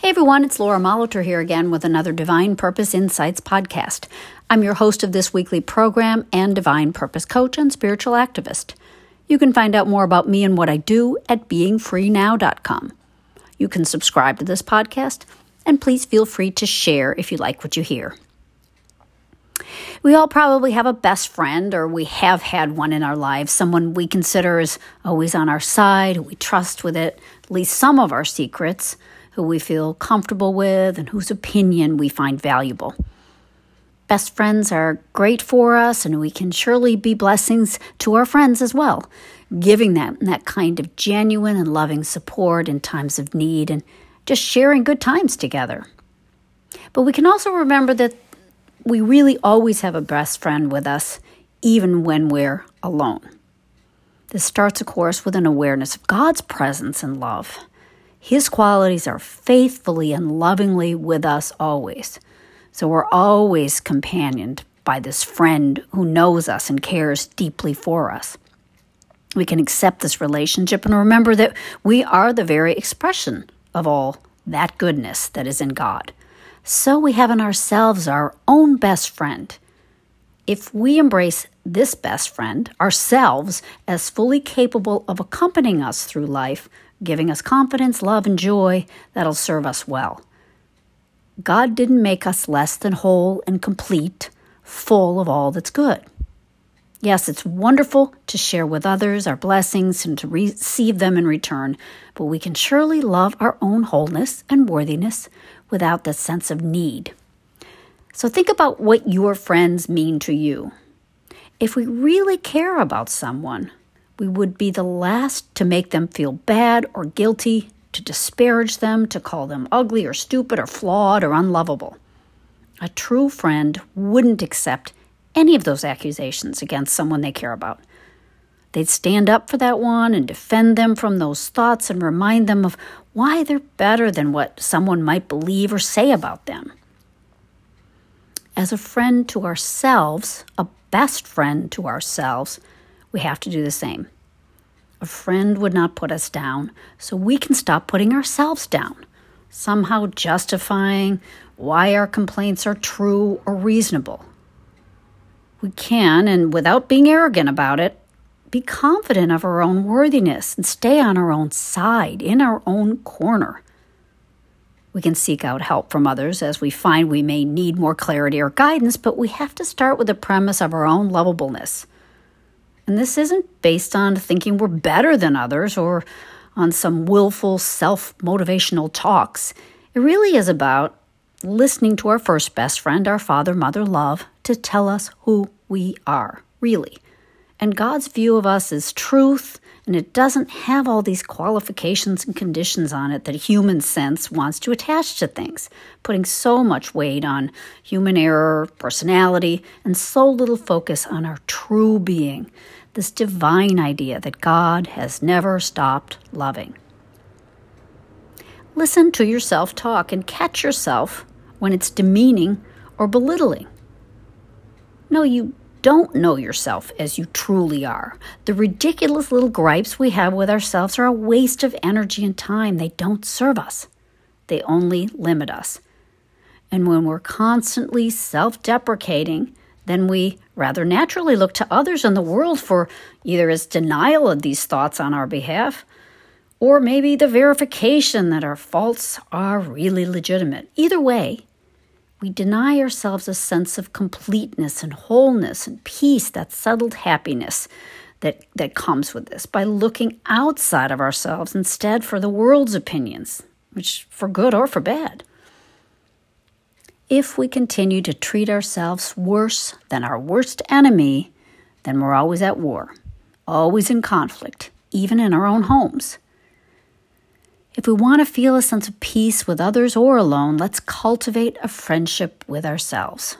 Hey everyone, it's Laura Molitor here again with another Divine Purpose Insights podcast. I'm your host of this weekly program and Divine Purpose coach and spiritual activist. You can find out more about me and what I do at beingfreenow.com. You can subscribe to this podcast and please feel free to share if you like what you hear. We all probably have a best friend, or we have had one in our lives, someone we consider is always on our side, who we trust with it, at least some of our secrets who we feel comfortable with, and whose opinion we find valuable. Best friends are great for us, and we can surely be blessings to our friends as well, giving them that kind of genuine and loving support in times of need and just sharing good times together. But we can also remember that we really always have a best friend with us, even when we're alone. This starts, of course, with an awareness of God's presence and love. His qualities are faithfully and lovingly with us always. So we're always companioned by this friend who knows us and cares deeply for us. We can accept this relationship and remember that we are the very expression of all that goodness that is in God. So we have in ourselves our own best friend. If we embrace this best friend, ourselves, as fully capable of accompanying us through life, giving us confidence, love, and joy that'll serve us well. God didn't make us less than whole and complete, full of all that's good. Yes, it's wonderful to share with others our blessings and to receive them in return, but we can surely love our own wholeness and worthiness without the sense of need. So think about what your friends mean to you. If we really care about someone, we would be the last to make them feel bad or guilty, to disparage them, to call them ugly or stupid or flawed or unlovable. A true friend wouldn't accept any of those accusations against someone they care about. They'd stand up for that one and defend them from those thoughts and remind them of why they're better than what someone might believe or say about them. As a friend to ourselves, a best friend to ourselves, we have to do the same. A friend would not put us down, so we can stop putting ourselves down, somehow justifying why our complaints are true or reasonable. We can, and without being arrogant about it, be confident of our own worthiness and stay on our own side, in our own corner. We can seek out help from others as we find we may need more clarity or guidance, but we have to start with the premise of our own lovableness and this isn't based on thinking we're better than others or on some willful self motivational talks. It really is about listening to our first best friend, our father, mother, love, to tell us who we are, really. And God's view of us is truth, and it doesn't have all these qualifications and conditions on it that human sense wants to attach to things, putting so much weight on human error, personality, and so little focus on our true being this divine idea that God has never stopped loving. Listen to yourself talk and catch yourself when it's demeaning or belittling. No, you don't know yourself as you truly are. The ridiculous little gripes we have with ourselves are a waste of energy and time. They don't serve us, they only limit us. And when we're constantly self deprecating, then we rather naturally look to others in the world for either as denial of these thoughts on our behalf, or maybe the verification that our faults are really legitimate. Either way, we deny ourselves a sense of completeness and wholeness and peace, that settled happiness that, that comes with this, by looking outside of ourselves instead for the world's opinions, which for good or for bad if we continue to treat ourselves worse than our worst enemy, then we're always at war, always in conflict, even in our own homes. If we want to feel a sense of peace with others or alone, let's cultivate a friendship with ourselves.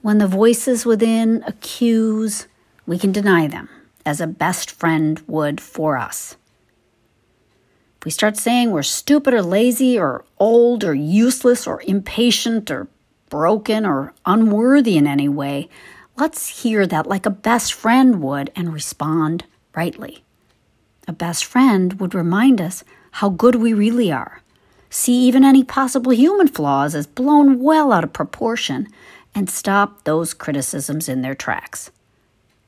When the voices within accuse, we can deny them, as a best friend would for us. If we start saying we're stupid or lazy or old or useless or impatient or broken or unworthy in any way, let's hear that like a best friend would and respond rightly. A best friend would remind us how good we really are, see even any possible human flaws as blown well out of proportion, and stop those criticisms in their tracks.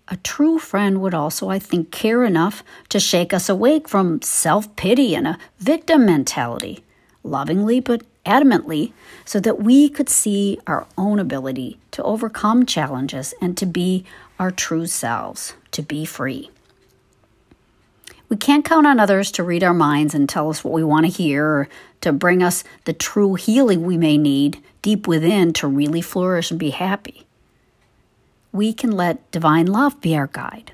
A true friend would also, I think, care enough to shake us awake from self pity and a victim mentality, lovingly but adamantly, so that we could see our own ability to overcome challenges and to be our true selves, to be free. We can't count on others to read our minds and tell us what we want to hear or to bring us the true healing we may need deep within to really flourish and be happy we can let divine love be our guide.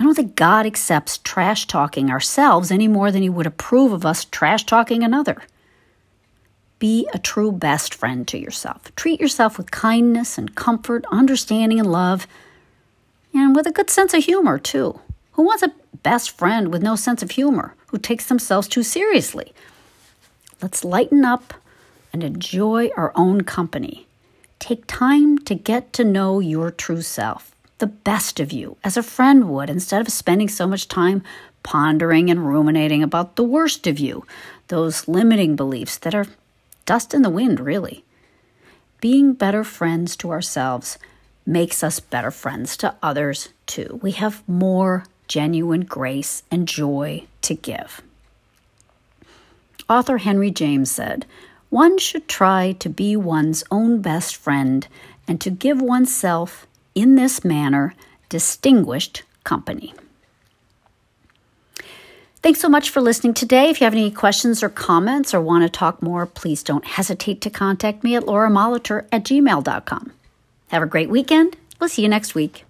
I don't think God accepts trash talking ourselves any more than he would approve of us trash talking another. Be a true best friend to yourself. Treat yourself with kindness and comfort, understanding and love, and with a good sense of humor, too. Who wants a best friend with no sense of humor, who takes themselves too seriously? Let's lighten up and enjoy our own company. Take time to get to know your true self, the best of you, as a friend would, instead of spending so much time pondering and ruminating about the worst of you, those limiting beliefs that are dust in the wind, really. Being better friends to ourselves makes us better friends to others too. We have more genuine grace and joy to give. Author Henry James said, one should try to be one's own best friend and to give oneself, in this manner, distinguished company. Thanks so much for listening today. If you have any questions or comments or want to talk more, please don't hesitate to contact me at lauramolitor at gmail.com. Have a great weekend. We'll see you next week.